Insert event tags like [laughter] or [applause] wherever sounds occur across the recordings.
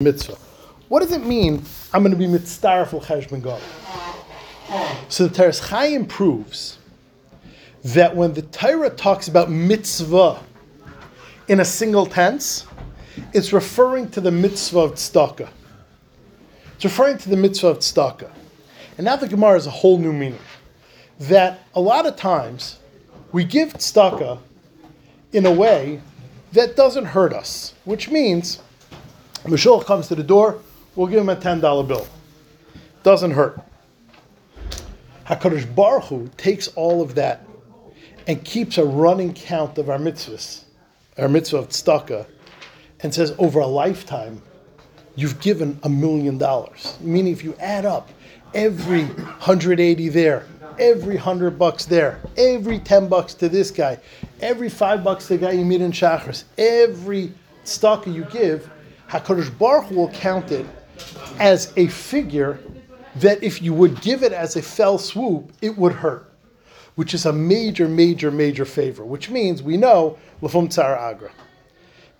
mitzvah. What does it mean? I'm going to be mitzvah for cheshbon gadol. So the Teres Chaim proves that when the Torah talks about mitzvah in a single tense, it's referring to the mitzvah of tzedakah. It's referring to the mitzvah of tzedakah. And now the Gemara has a whole new meaning. That a lot of times we give tzedakah in a way that doesn't hurt us, which means Mishulach comes to the door, we'll give him a $10 bill. Doesn't hurt. HaKadosh Baruch Hu takes all of that and keeps a running count of our mitzvahs, our mitzvah of tzedakah, and says over a lifetime, you've given a million dollars. Meaning if you add up every 180 there, every 100 bucks there, every 10 bucks to this guy, every 5 bucks to the guy you meet in Shachris, every tzedakah you give, HaKadosh Baruch Hu will count it as a figure that if you would give it as a fell swoop, it would hurt, which is a major, major, major favor, which means we know Lafum Tzara Agra.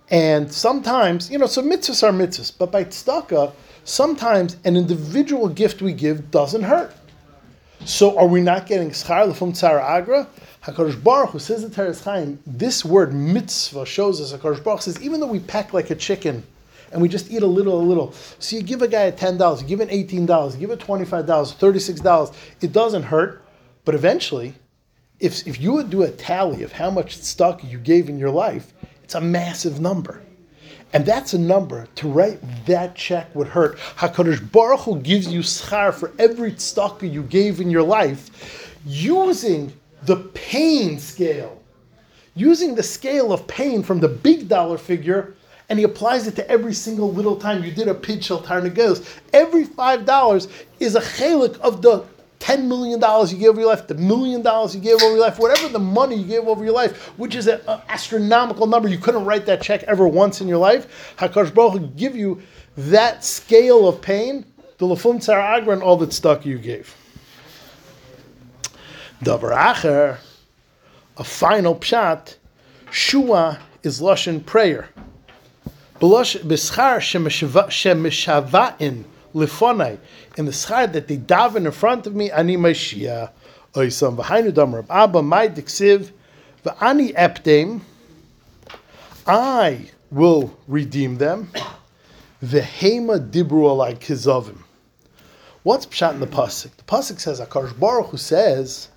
And sometimes, you know, so mitzvahs are mitzvahs, but by tzedakah, sometimes an individual gift we give doesn't hurt. So are we not getting schar lefum tzara agra? Hakadosh Baruch Hu says the Teres Chaim. This word mitzvah shows us Hakadosh Baruch says even though we pack like a chicken and we just eat a little, a little. So you give a guy a ten dollars, you give him eighteen dollars, give thirty six dollars. It doesn't hurt, but eventually, if if you would do a tally of how much stock you gave in your life, it's a massive number. And that's a number. To write that check would hurt. HaKadosh Baruch Hu gives you schar for every tzedakah you gave in your life using the pain scale. Using the scale of pain from the big dollar figure, and he applies it to every single little time you did a pitch shel tarnagos. Every $5 is a chelik of the $10 million you gave over your life, the million dollars you gave over your life, whatever the money you gave over your life, which is an astronomical number. You couldn't write that check ever once in your life. HaKadosh Baruch Hu give you that scale of pain, the Lafum and all that stuck you gave. Davar Acher, a final pshat, Shua is Lashon prayer. In the schar that they daven in front of me, ani v'hainu dam Rab Abba my diksiv v'ani. I will redeem them. Dibru alai kizavim. What's pshat in the pasuk? The pasuk says Akash Baruch who says,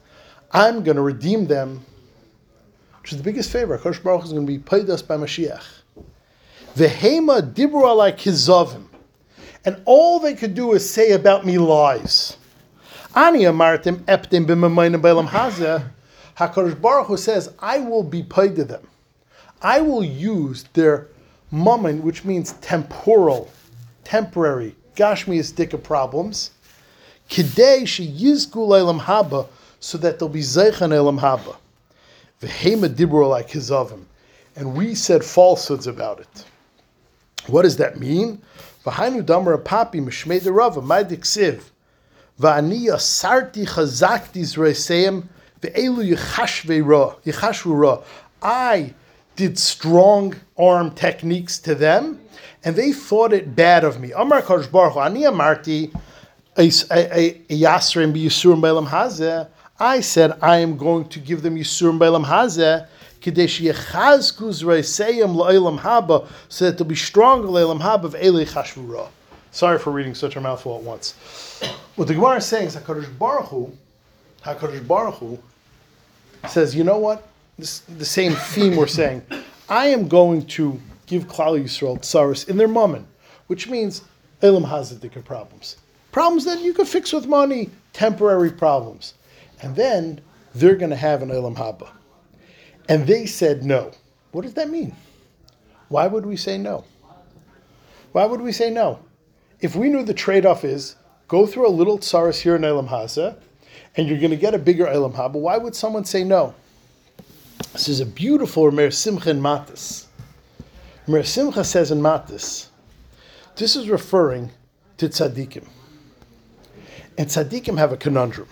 "I'm going to redeem them," which is the biggest favor. Akash Baruch is going to be paid us by Mashiach. V'hema dibru alai kizavim and all they could do is say about me lies. Ani amartim eptim b'mamayim b'elam hazeh. Hakadosh Baruch Hu says, "I will be paid to them. I will use their mammon, which means temporal, temporary, gashmiistika problems, kidei sheyizku le'elam haba, so that they'll be zeichan elam haba. V'hema dibro like hizavim, and we said falsehoods about it. What does that mean? V'hainu damer papi mishmei derava my diksiv. V'ani asarti chazakti zreiseim ve'elu yichashve ra. I did strong arm techniques to them, and they thought it bad of me. Amar Kodesh Baruch Ani amarti yasrim b'yisurim b'elam hazeh. I said I am going to give them yisurim b'elam hazeh so that they'll be stronger of Eli. Sorry for reading such a mouthful at once. What the Gemara is saying is HaKadosh Baruch Hu, HaKadosh Baruch Hu says, you know what? This, the same theme we're saying. I am going to give Klal Yisrael tsaris in their moment, which means Elam Hazadika problems. Problems that you could fix with money, temporary problems. And then they're going to have an Elam Haba. And they said no. What does that mean? Why would we say no? Why would we say no? If we knew the trade off is go through a little tsaris here in Elam Haza, and you're going to get a bigger Elam Haba, why would someone say no? This is a beautiful Mer Simcha in Matis. Mer Simcha says in Matis, this is referring to tzaddikim. And tzaddikim have a conundrum.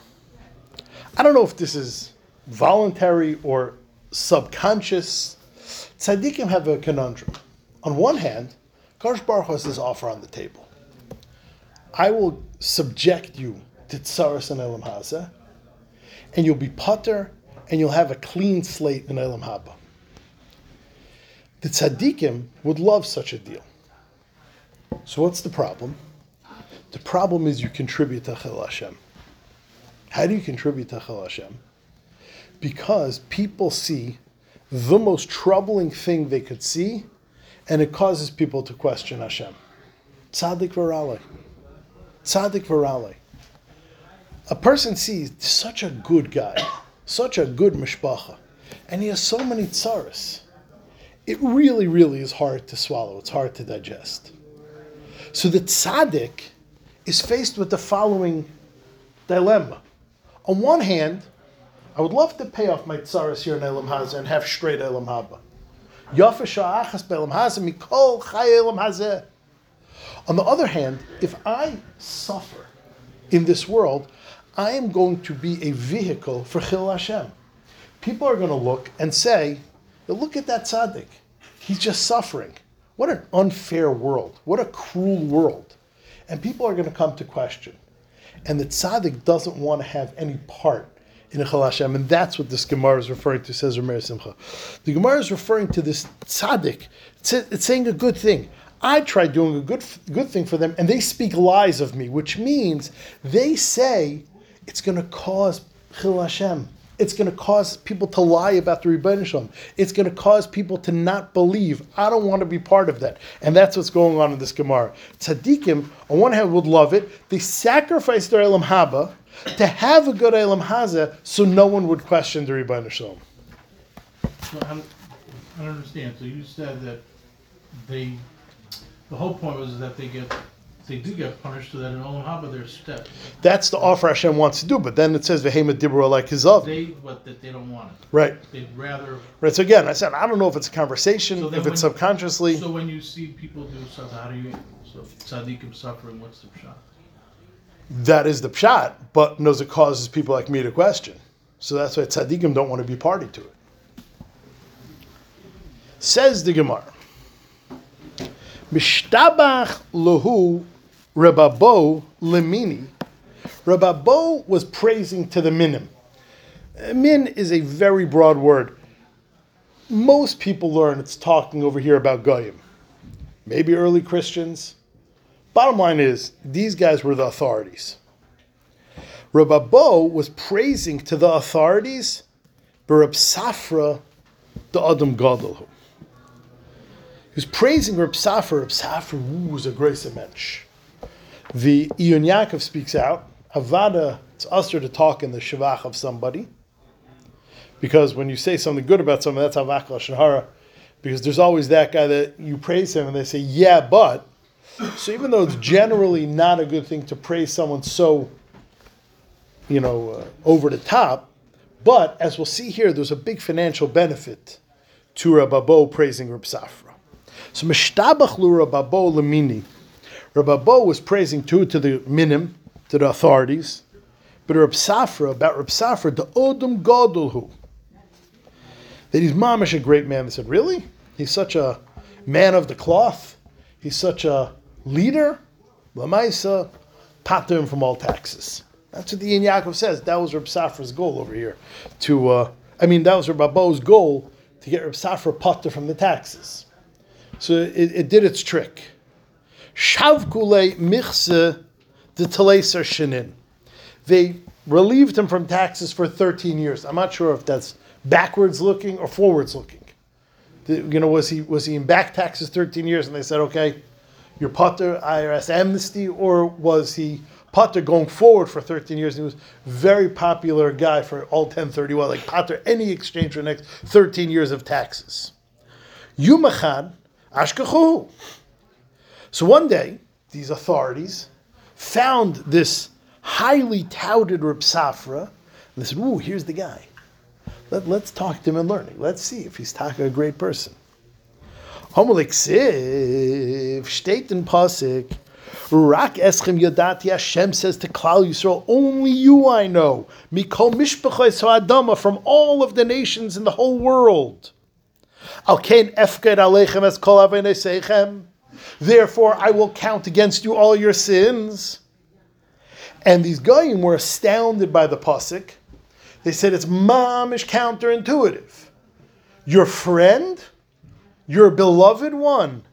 I don't know if this is voluntary or subconscious. Tzaddikim have a conundrum. On one hand, Kosh Baruch has this offer on the table. I will subject you to tsaras and elam and you'll be putter, and you'll have a clean slate in elam haba. The tzaddikim would love such a deal. So what's the problem? The problem is you contribute to Chil Hashem. How do you contribute to Chil Hashem? Because people see the most troubling thing they could see, and it causes people to question Hashem. Tzaddik v'rale. Tzaddik v'rale. A person sees such a good guy, such a good mishpacha, and he has so many tsaras. It really, really is hard to swallow. It's hard to digest. So the tzaddik is faced with the following dilemma. On one hand, I would love to pay off my tsaras here in Elam Hazeh and have straight Elam Haba. On the other hand, if I suffer in this world, I am going to be a vehicle for Chil Hashem. People are going to look and say, look at that tzaddik. He's just suffering. What an unfair world. What a cruel world. And people are going to come to question. And the tzaddik doesn't want to have any part in Chil Hashem. And that's what this Gemara is referring to, says Rameir Simcha. The Gemara is referring to this tzaddik. It's, it's saying a good thing. I try doing a good, good thing for them, and they speak lies of me, which means they say it's going to cause Chil Hashem. It's going to cause people to lie about the Rebbeinu Shalom. It's going to cause people to not believe. I don't want to be part of that. And that's what's going on in this Gemara. Tzaddikim, on one hand, would love it. They sacrifice their Elam Haba to have a good Elam Haza so no one would question the Rebbeinu Shalom. So I don't, I don't understand. So you said that they, the whole point was that they get, they do get punished so that in Olam Haba they're stepped. That's the offer Hashem wants to do, but then it says Vehema Dibra like Hizav. They, but that they don't want it. Right. They'd rather, Right. So again, I said I don't know if it's a conversation, So if it's when- subconsciously. so when you see people do something, how do you, so tzaddikim suffering, what's the shot? That is the pshat, but knows it causes people like me to question. So that's why tzaddikim don't want to be party to it. Says the Gemara. Mishtabach lahu Rababo lemini. Rababo was praising to the minim. Min is a very broad word. Most people learn it's talking over here about Goyim. Maybe early Christians, Bottom line is, these guys were the authorities. Rababo was praising to the authorities, but Safra, the Adam Gadol. He was praising Rab Safra. Rab Safra was a grace mensch. The Ein Yaakov speaks out. Avada, it's usher to talk in the Shavach of somebody. Because when you say something good about someone, that's Avak Lashon. Because there's always that guy that you praise him and they say, yeah, but. So even though it's generally not a good thing to praise someone so, you know, uh, over the top, but as we'll see here, there's a big financial benefit to Rababo praising Reb Safra. So Mishtabach lu Rababo lemini. Rababo was praising too to the minim, to the authorities, but Reb Safra, about Reb Safra, the Odom Godolhu, that he's mamish a great man. They said, really? He's such a man of the cloth? He's such a leader? Lamaisa, pater him from all taxes. That's what the Ein Yaakov says. That was Reb Safra's goal over here. To, uh, I mean, that was Reb Abo's goal to get Reb Safra pater from the taxes. So it, it did its trick. Shavkule michse the teleser shinin. They relieved him from taxes for 13 years. I'm not sure if that's backwards looking or forwards looking. You know, was he was he in back taxes 13 years and they said, okay, you're Potter IRS amnesty, or was he Potter going forward for 13 years? And he was very popular guy for all 1031, like Potter, any exchange for the next 13 years of taxes. Yumachan Ashkachu. So one day, these authorities found this highly touted Reb Safra, and they said, Ooh, here's the guy. Let, let's talk to him and learning. Let's see if he's talking a great person. Homelik Siv, steht in Pasik, Rak eschem yadati Hashem says to Klal Yisrael, only you I know, mikol mishpachos ha'adama, from all of the nations in the whole world. Al kein efked aleichem es kol seichem. Therefore, I will count against you all your sins. And these goyim were astounded by the pasuk. They said it's mamish counterintuitive. Your friend, your beloved one,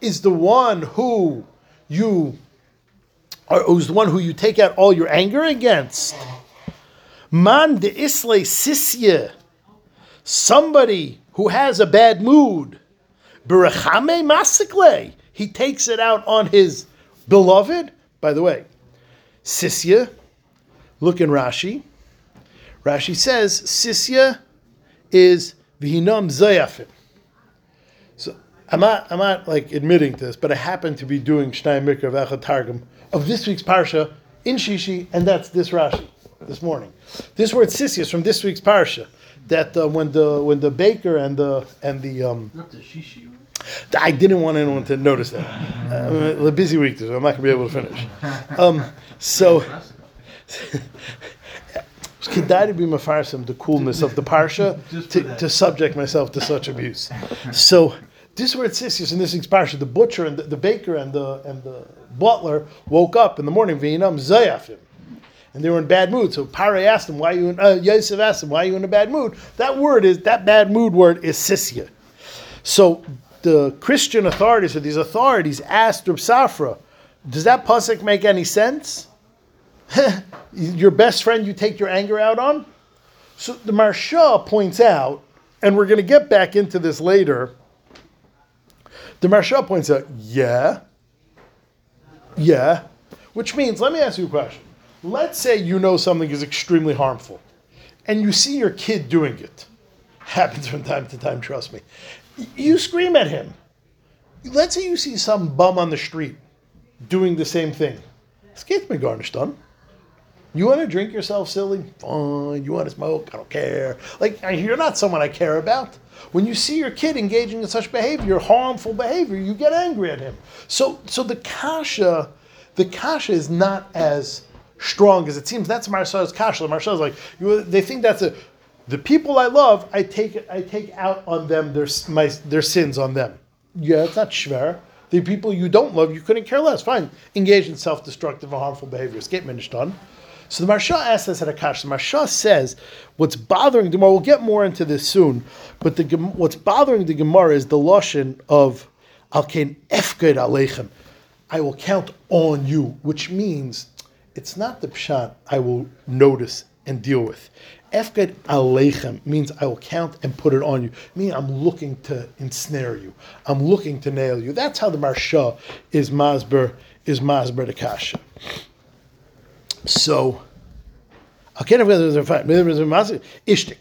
is the one who you or who's the one who you take out all your anger against. Man de isle sisye, somebody who has a bad mood. Berachame masikle, he takes it out on his beloved. By the way, sisya, look in Rashi. Rashi says sisya is vihinam zayafim. I'm not, I'm not like admitting to this, but I happen to be doing Shnai Mikra V'Echad Targum of this week's parsha in Shishi, and that's this Rashi this morning. This word sisya is from this week's parsha. That uh, when the when the baker and the and the um, up to shishi. I didn't want anyone to notice that. Uh, a busy week, so I'm not going to be able to finish. Um, so, Kedai to be mafarsim the coolness of the parsha to, to subject myself to such abuse. So, this word sissius in this week's the butcher and the, the baker and the and the butler woke up in the morning, v'inam zayafim, and they were in bad mood. So Pare asked them, "Why are you?" In, uh, Yosef asked him, "Why are you in a bad mood?" That word is that bad mood word is sisya. So the Christian authorities or these authorities asked Reb Safra, "Does that pasuk make any sense?" [laughs] your best friend you take your anger out on? So the Marsha points out, and we're going to get back into this later. The Marsha points out, yeah, yeah, which means, let me ask you a question. Let's say you know something is extremely harmful, and you see your kid doing it. Happens from time to time, trust me. You scream at him. Let's say you see some bum on the street doing the same thing. Es geht mir gar nicht an. You want to drink yourself silly? Fine. You want to smoke? I don't care. Like, you're not someone I care about. When you see your kid engaging in such behavior, harmful behavior, you get angry at him. So, so the kasha, the kasha is not as strong as it seems. That's Marsha's kasha. Marsha's like, you, they think that's a, the people I love, I take, I take out on them their, my, their sins on them. Yeah, it's not shver. The people you don't love, you couldn't care less. Fine. Engage in self-destructive or harmful behavior. Escape done. So the Marsha asks us at Akash. The Marsha says what's bothering the Gemara. We'll get more into this soon, but the what's bothering the Gemara is the lashon of Al Kain Efked Aleichem. I will count on you, which means it's not the pshat I will notice and deal with. Efked Aleichem means I will count and put it on you. Meaning I'm looking to ensnare you. I'm looking to nail you. That's how the Marsha is Masber is Masber the Kasha. So. Ishtik.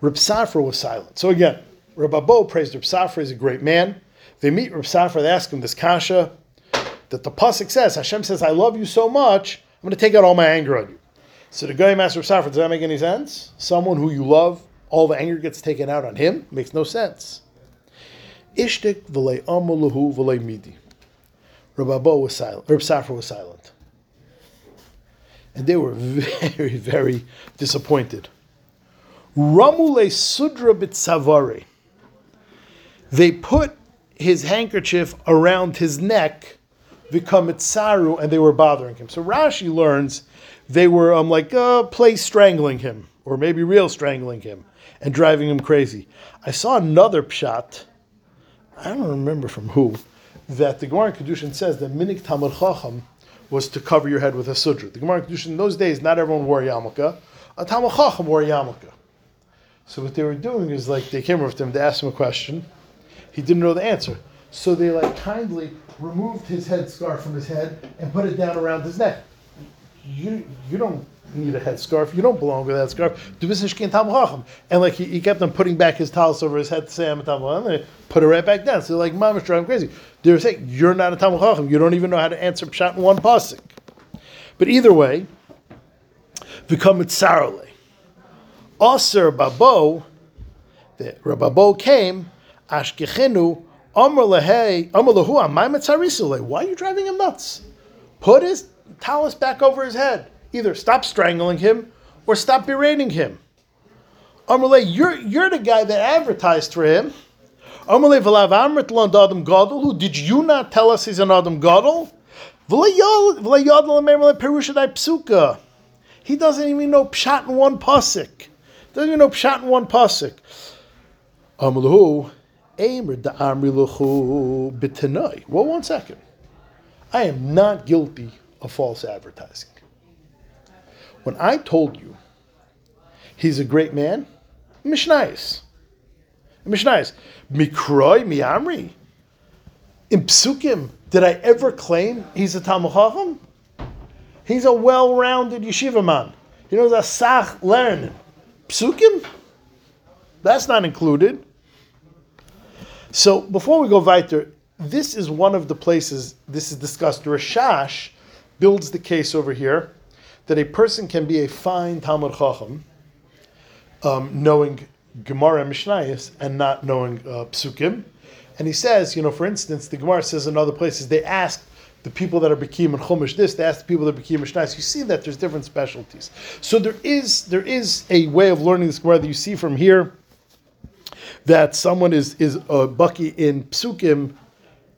Reb Safra was silent. So again, Reb Abo praised Reb Safra as a great man. They meet Reb Safra, they ask him this kasha that the pasuk says, Hashem says, "I love you so much, I'm going to take out all my anger on you." So the guy asked Reb Safra, "Does that make any sense? Someone who you love, all the anger gets taken out on him? Makes no sense." Ishtik v'lei amulahu v'lei midi. Reb Abo was silent. Reb Safra was silent and they were [laughs] very, very disappointed. Ramule Sudra Bitsavari. They put his handkerchief around his neck, Vikamitsaru, and they were bothering him. So Rashi learns they were um, like uh, play strangling him, or maybe real strangling him, and driving him crazy. I saw another pshat, I don't remember from who, that the Gemara in Kedushin says that Minik Tamar Chacham was to cover your head with a sudra. The Gemara in those days, not everyone wore a yarmulke. A Chacham wore a yarmulke. So what they were doing is like they came over to him to ask him a question. He didn't know the answer. So they like kindly removed his headscarf from his head and put it down around his neck. You you don't need a headscarf. You don't belong with that scarf. And like he, he kept on putting back his talus over his head to say I'm a Talmud and they put it right back down. So like mama's driving crazy. They're saying you're not a Talmud Chacham. You don't even know how to answer pshat in one pasuk. But either way, become mitzarale. Aser babo, the Rababo came, Ashkechenu, Amr lehei, Amr lehu. Why are you driving him nuts? Put his talus back over his head. Either stop strangling him or stop berating him. Amr leh, you're, you're the guy that advertised for him. Amalei v'lav amrit adam gadol. Who did you not tell us he's an adam gadol? He doesn't even know pshat in one pasuk. Doesn't even know pshat in one pasuk. B'tanoi. Well, one second. I am not guilty of false advertising. When I told you he's a great man, Mishnayis. Mishnayis. Mikroi miamri. In psukim, did I ever claim he's a Talmud Chacham? He's a well-rounded yeshiva man. He knows sach learning. Psukim? That's not included. So before we go weiter, this is one of the places this is discussed. Rashash builds the case over here that a person can be a fine Talmud Chacham, um, knowing Gemara and Mishnayos and not knowing uh, Psukim. And he says, you know, for instance, the Gemara says in other places, they ask the people that are Bekim and Chumash this, they ask the people that are Bekim and Mishnayos. You see that there's different specialties. So there is there is a way of learning this Gemara that you see from here that someone is is a bucky in psukim,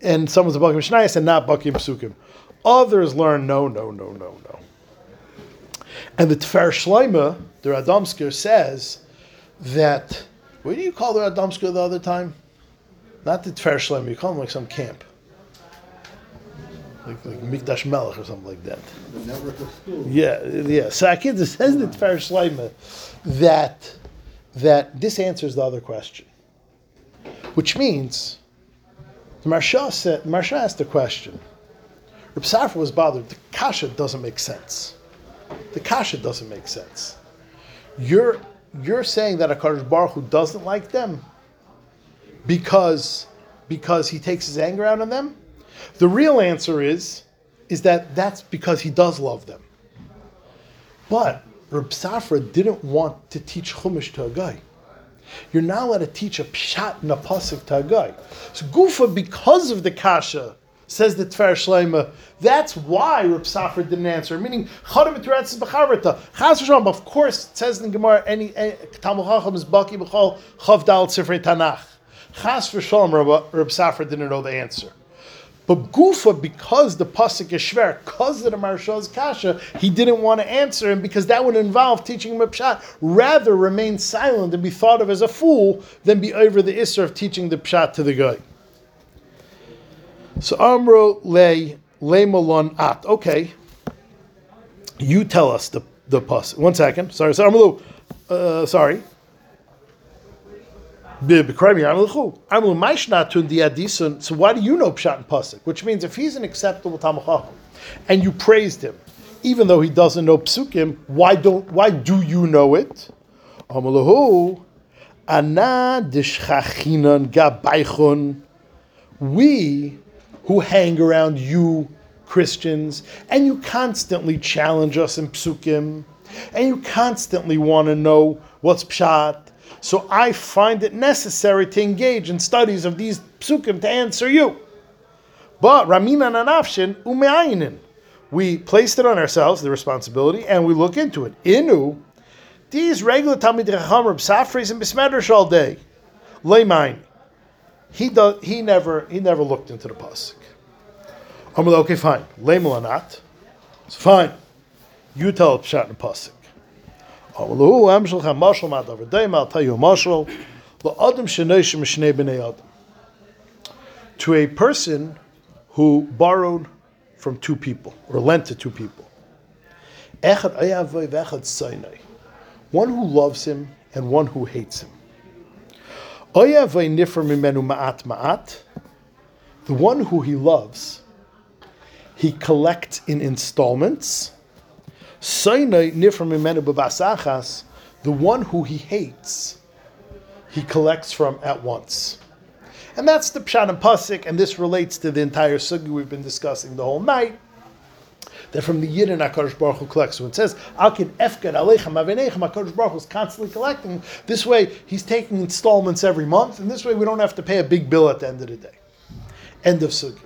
and someone's a bucky in mishnayos and not bucky in psukim. Others learn no, no, no, no, no. And the Tfer Shleima, the Radomsker, says that what do you call the Radomsker the other time? Not the Tfer Shleima, you call him like some camp. Like, like Mikdash Melech or something like that. The network of schools. Yeah, yeah. So Akid says the Tfer Shleima that that this answers the other question. Which means the Marsha said Marsha asked the question. Safra was bothered. The kasha doesn't make sense. The kasha doesn't make sense. You're you're saying that a Kadosh Baruch Hu doesn't like them because because he takes his anger out on them. The real answer is is that that's because he does love them. But Reb Safra didn't want to teach Chumash to a guy. You're not allowed to teach a pshat and a pasuk to a guy. So Gufa, because of the kasha, says the Tfer Shleima, that's why Reb Safra didn't answer. Meaning. Chaz v'shalom, of course, it says in Gemara, any, any Talmud Chacham is Baki B'chol Chav Dal Tanach. Chaz v'shalom, Reb Safra didn't know the answer. But Gufa, because the pasuk is shver, because of the Marshal's kasha, he didn't want to answer him because that would involve teaching him a pshat. Rather, remain silent and be thought of as a fool than be over the isser of teaching the pshat to the guy. So Amro le le malon at. Okay, you tell us the the pasuk. One second. Sorry, sorry, Amro. Uh, sorry. So why do you know Pshat and Pasuk? Which means if he's an acceptable Talmud Chacham and you praised him, even though he doesn't know Psukim, why don't why do you know it? We who hang around you Christians and you constantly challenge us in Psukim and you constantly want to know what's Pshat so I find it necessary to engage in studies of these psukim to answer you. But Ramina Nanafshin umeayinin. We placed it on ourselves, the responsibility, and we look into it. Inu, these regular Talmid Recham Safris and Bismedrish all day. Leimain. He does. He never. He never looked into the pasuk. I'm like, okay, fine. Leimelanat. It's fine. You tell Pshat in pasuk. I'll tell you a. To a person who borrowed from two people or lent to two people. One who loves him and one who hates him. The one who he loves, he collects in installments the one who he hates, he collects from at once. And that's the Pshat and Pasik, and this relates to the entire sugi we've been discussing the whole night. That from the Yidden HaKadosh Baruch Hu collects. So it says, Alkin Efked Aleichem Avenechem HaKadosh Baruch Hu is constantly collecting. This way, he's taking installments every month, and this way we don't have to pay a big bill at the end of the day. End of sugya.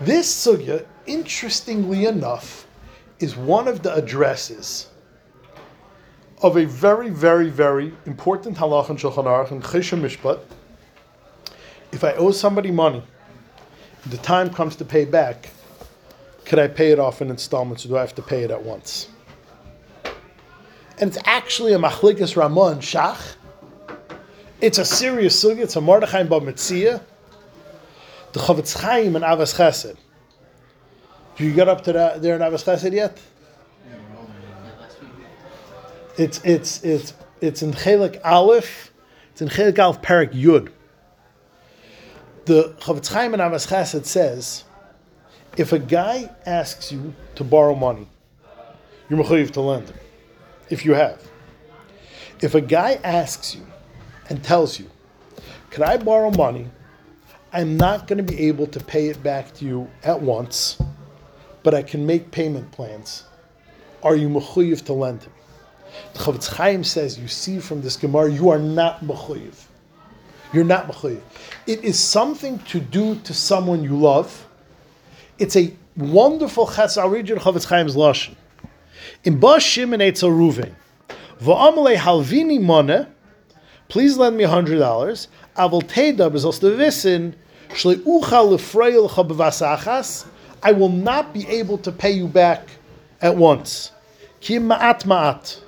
This sugya, interestingly enough, is one of the addresses of a very, very, very important halach in Shulchan Aruch and Choshen Mishpat if I owe somebody money, the time comes to pay back, could I pay it off in installments or do I have to pay it at once? And it's actually a machlikas Ramon Shach. It's a serious sugya. It's a Mordechai Ba Metzia. The Chofetz Chaim and Avas Chesed. Do you get up to that there in Avas Chesed yet? It's it's it's it's in Chelik Aleph. It's in Chelik Aleph Perik Yud. The Chofetz Chaim and Avas Chesed says, if a guy asks you to borrow money, you're mechuyev to lend him, if you have. If a guy asks you and tells you, "Can I borrow money? I'm not going to be able to pay it back to you at once, but I can make payment plans." Are you mechuyev to lend him? The Chofetz Chaim says, you see from this Gemara, you are not mechuyev. You're not mechuyev. It is something to do to someone you love. It's a wonderful read Chofetz Chaim's lashon. In Ba Shimon Eitzel Ruven, v'amalei halvini mone, please lend me hundred dollars. Aval teda bezos de wissen, shleucha lefreil chabavasachas. I will not be able to pay you back at once. Ki ma'at ma'at.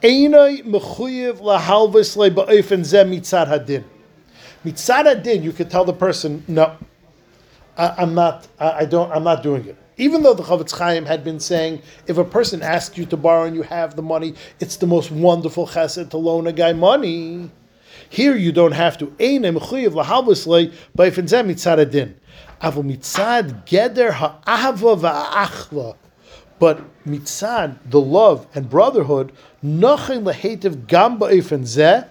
Einoi mechuyev lahalvis le ba'ofen zeh mitzad hadin. Mitzad hadin, you could tell the person, no, I, I'm not. I, I don't. I'm not doing it. Even though the Chofetz Chaim had been saying, if a person asks you to borrow and you have the money, it's the most wonderful chesed to loan a guy money. Here you don't have to. But mitzad, the love and brotherhood, nothing lehetiv gam ba'ofen.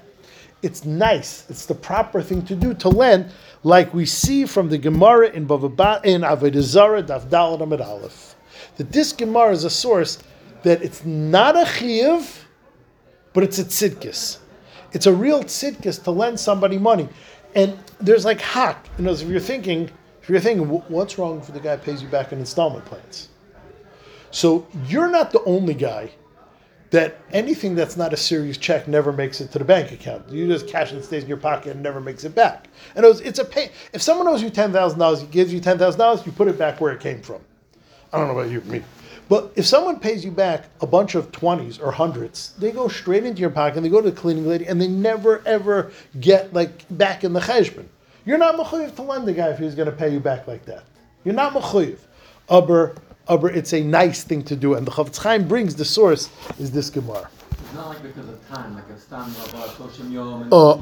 It's nice. It's the proper thing to do to lend, like we see from the Gemara in Bava in Avodah Zarah Daf Daled Amid Aleph. That this Gemara is a source that it's not a chiyuv, but it's a tzidkis. It's a real tzidkis to lend somebody money, and there's like hak. You know, if you're thinking, if you're thinking, what's wrong if the guy pays you back in installment plans? So you're not the only guy that anything that's not a serious check never makes it to the bank account. You just cash it stays in your pocket and never makes it back. And it was, it's a pay. If someone owes you ten thousand dollars, he gives you ten thousand dollars, you put it back where it came from. I don't know about you, me, but if someone pays you back a bunch of twenties or hundreds, they go straight into your pocket. and They go to the cleaning lady, and they never ever get like back in the cheshbon. You're not mechuyev to lend the guy if he's going to pay you back like that. You're not mechuyev. Aber, it's a nice thing to do, and the Chofetz Chaim brings the source is this Gemara. It's not like because of time, like a stam, a 30 yom, and uh,